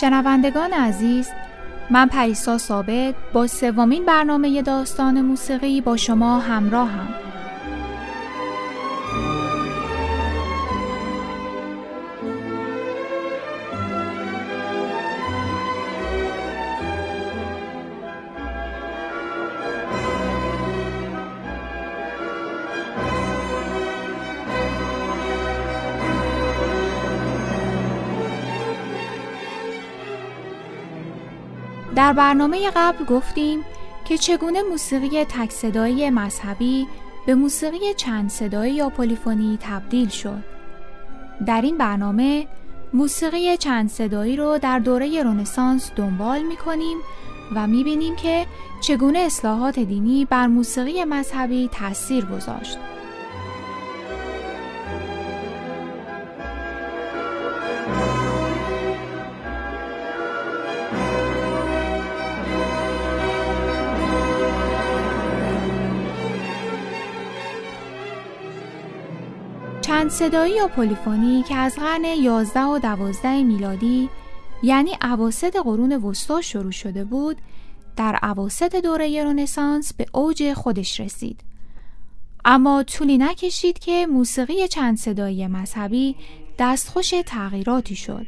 شنوندگان عزیز من پریسا ثابت با سومین برنامه داستان موسیقی با شما همراهم. در برنامه قبل گفتیم که چگونه موسیقی تک صدایی مذهبی به موسیقی چند صدایی یا پلیفونی تبدیل شد. در این برنامه موسیقی چند صدایی رو در دوره رونسانس دنبال می کنیم و می بینیم که چگونه اصلاحات دینی بر موسیقی مذهبی تاثیر گذاشت. چند صدایی یا پلیفونی که از قرن 11 و 12 میلادی یعنی عواسط قرون وسطا شروع شده بود در عواسط دوره رنسانس به اوج خودش رسید. اما طولی نکشید که موسیقی چند صدایی مذهبی دستخوش تغییراتی شد.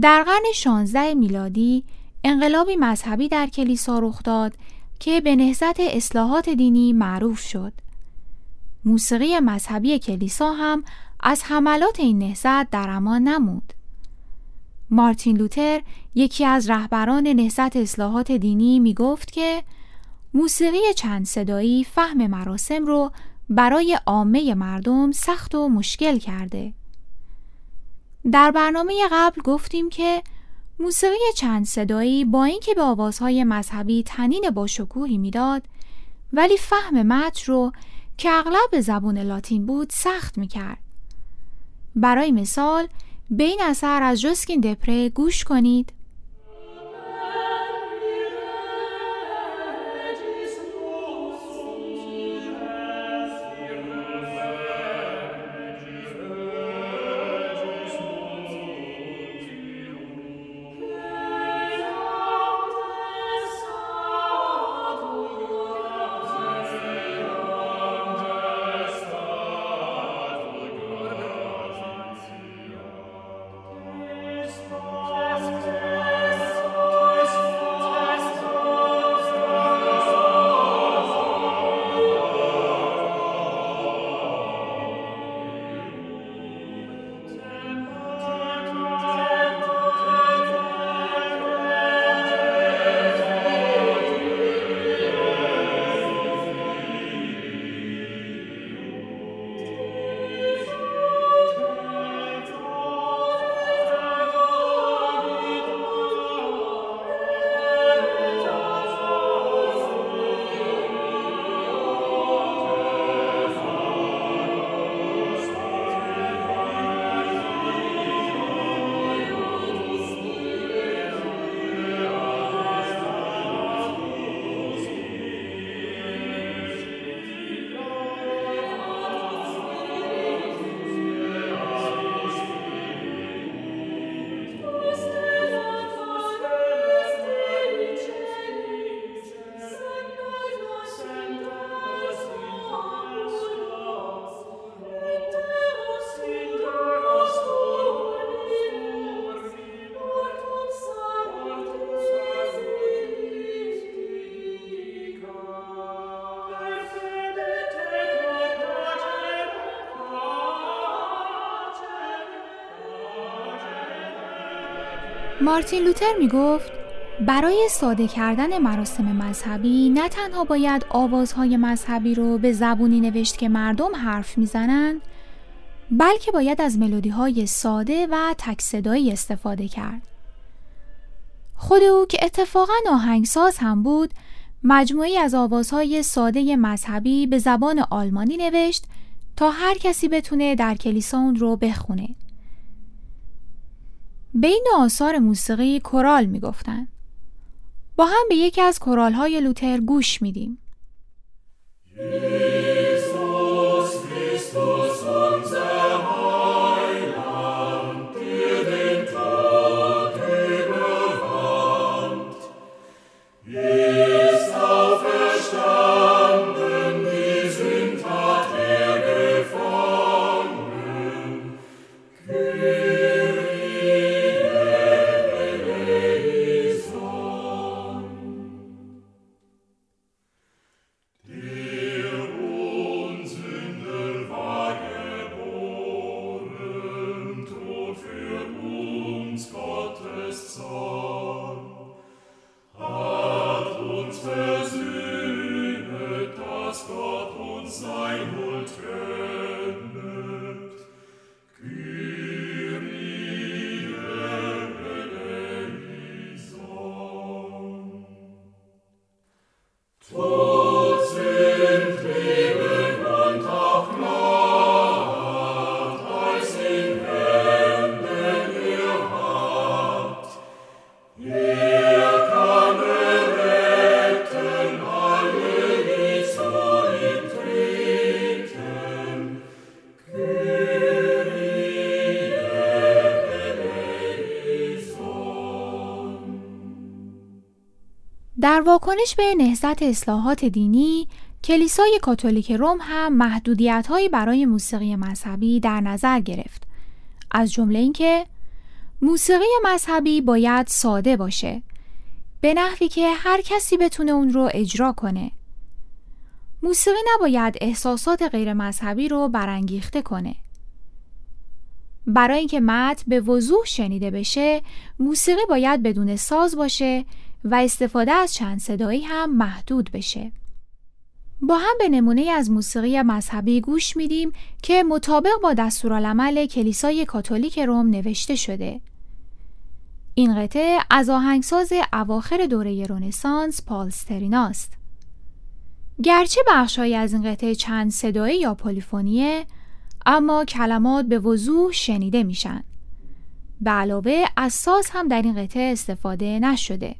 در قرن 16 میلادی انقلابی مذهبی در کلیسا رخ داد که به نهضت اصلاحات دینی معروف شد. موسیقی مذهبی کلیسا هم از حملات این نهضت در امان نمود. مارتین لوتر یکی از رهبران نهضت اصلاحات دینی می گفت که موسیقی چند صدایی فهم مراسم رو برای عامه مردم سخت و مشکل کرده. در برنامه قبل گفتیم که موسیقی چند صدایی با اینکه به آوازهای مذهبی تنین با شکوهی می‌داد ولی فهم متن رو که اغلب زبون لاتین بود سخت می‌کرد. برای مثال به این اثر از جسکین دپره گوش کنید مارتین لوتر می گفت برای ساده کردن مراسم مذهبی نه تنها باید آوازهای مذهبی رو به زبونی نوشت که مردم حرف می‌زنند بلکه باید از ملودی های ساده و تک صدایی استفاده کرد. خود او که اتفاقا آهنگساز هم بود مجموعی از آوازهای ساده مذهبی به زبان آلمانی نوشت تا هر کسی بتونه در کلیسا اون رو بخونه. بین آثار موسیقی کورال می‌گفتن. با هم به یکی از کورال های لوتر گوش میدیم. در واکنش به نهضت اصلاحات دینی کلیسای کاتولیک روم هم محدودیت‌هایی برای موسیقی مذهبی در نظر گرفت. از جمله اینکه موسیقی مذهبی باید ساده باشه به نحوی که هر کسی بتونه اون رو اجرا کنه. موسیقی نباید احساسات غیر مذهبی رو برانگیخته کنه. برای اینکه متن به وضوح شنیده بشه موسیقی باید بدون ساز باشه و استفاده از چند صدایی هم محدود بشه. با هم به نمونه از موسیقی مذهبی گوش میدیم که مطابق با دستورالعمل کلیسای کاتولیک روم نوشته شده. این قطعه از آهنگساز اواخر دوره رونسانس پالستریناست. گرچه بخشهایی از این قطعه چند صدایی یا پلیفونیه اما کلمات به وضوح شنیده میشن. به علاوه از ساز هم در این قطعه استفاده نشده.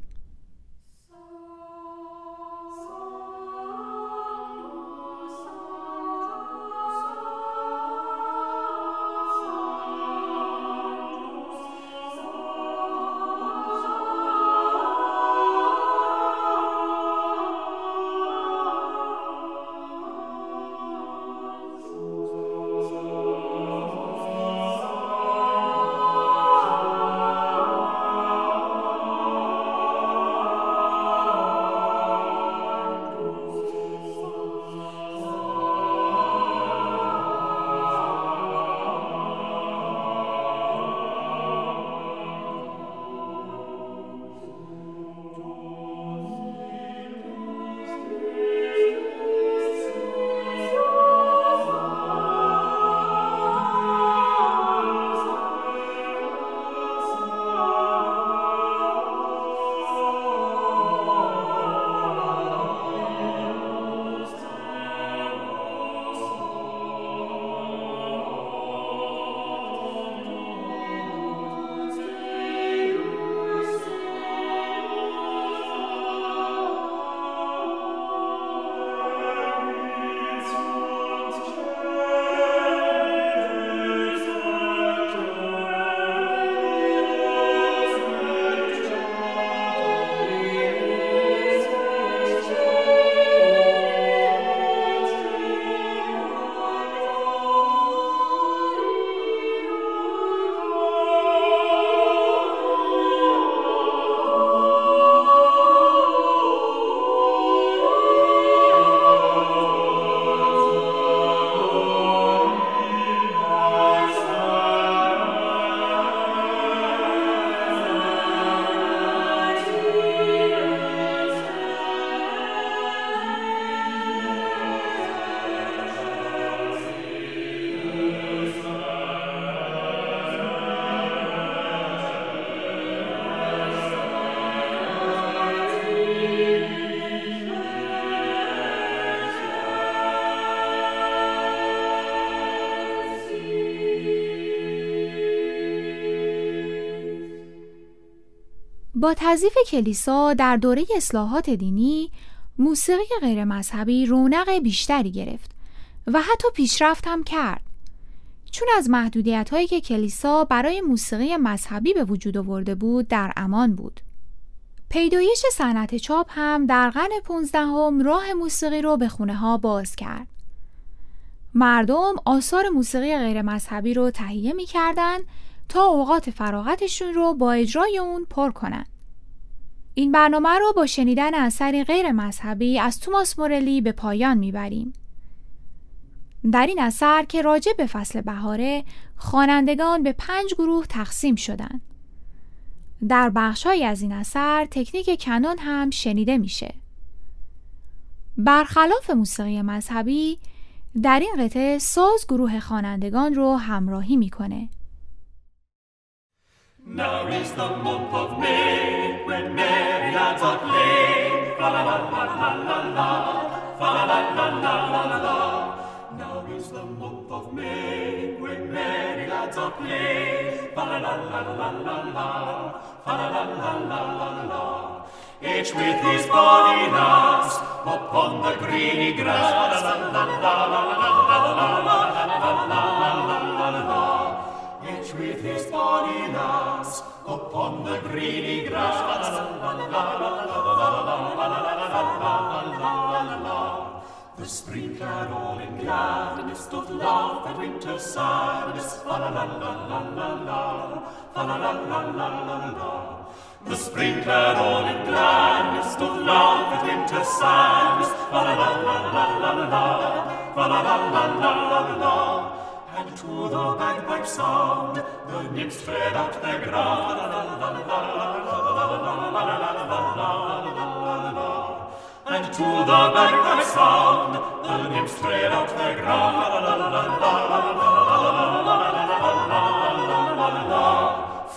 با تضیف کلیسا در دوره اصلاحات دینی موسیقی غیر مذهبی رونق بیشتری گرفت و حتی پیشرفت هم کرد. چون از محدودیت هایی که کلیسا برای موسیقی مذهبی به وجود آورده بود در امان بود. پیدایش صنعت چاپ هم در قرن پونزدهم راه موسیقی رو به خونه ها باز کرد. مردم آثار موسیقی غیر مذهبی رو تهیه می کردن تا اوقات فراغتشون رو با اجرای اون پر کنن. این برنامه رو با شنیدن اثری غیر مذهبی از توماس مورلی به پایان می‌بریم. در این اثر که راجع به فصل بهاره خوانندگان به پنج گروه تقسیم شدند. در بخشهایی از این اثر تکنیک کنون هم شنیده میشه. برخلاف موسیقی مذهبی در این قطعه ساز گروه خوانندگان رو همراهی می‌کنه. Now is the month of May when merry lads are playing. Fa la la la la la la, fa la la la la la la. Now is the month of May when merry lads are playing. Fa la la la la la la, fa la la la la la la. Each with his body last upon the greeny grass. La la la la la la la la la la la la which with his bonny lass upon the greeny grass. The spring clad all in gladness doth love that winter sadness. Fa la la la la la la, la la la la la la. The spring clad all in gladness doth love that winter sadness. Fa la la la la la la, la la la la la la. And to the bagpipe sound the nymphs spread out their ground. And to the bagpipe sound the nymphs spread out their ground.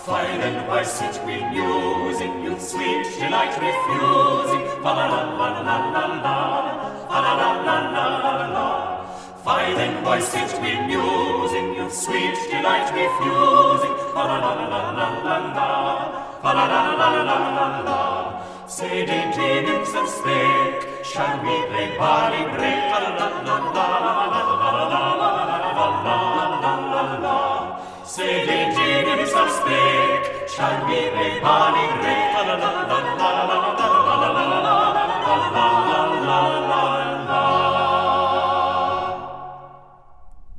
Fine and wise sit we musing, youth's sweet delight refusing. Fa la la la la la la, fa la la la la la. Fine and wise sit we musing sweet delight refusing? Fa la la la la la la, fa la la la la la la. Say dainty nymphs and spake, shall we play barley break? Fa la la la la la la la la la la la la la. la Say dainty nymphs and spake, shall we play barley break? Fa la la la la la la la la la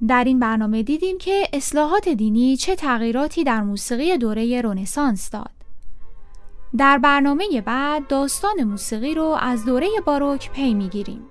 در این برنامه دیدیم که اصلاحات دینی چه تغییراتی در موسیقی دوره رونسانس داد. در برنامه بعد داستان موسیقی رو از دوره باروک پی می‌گیریم.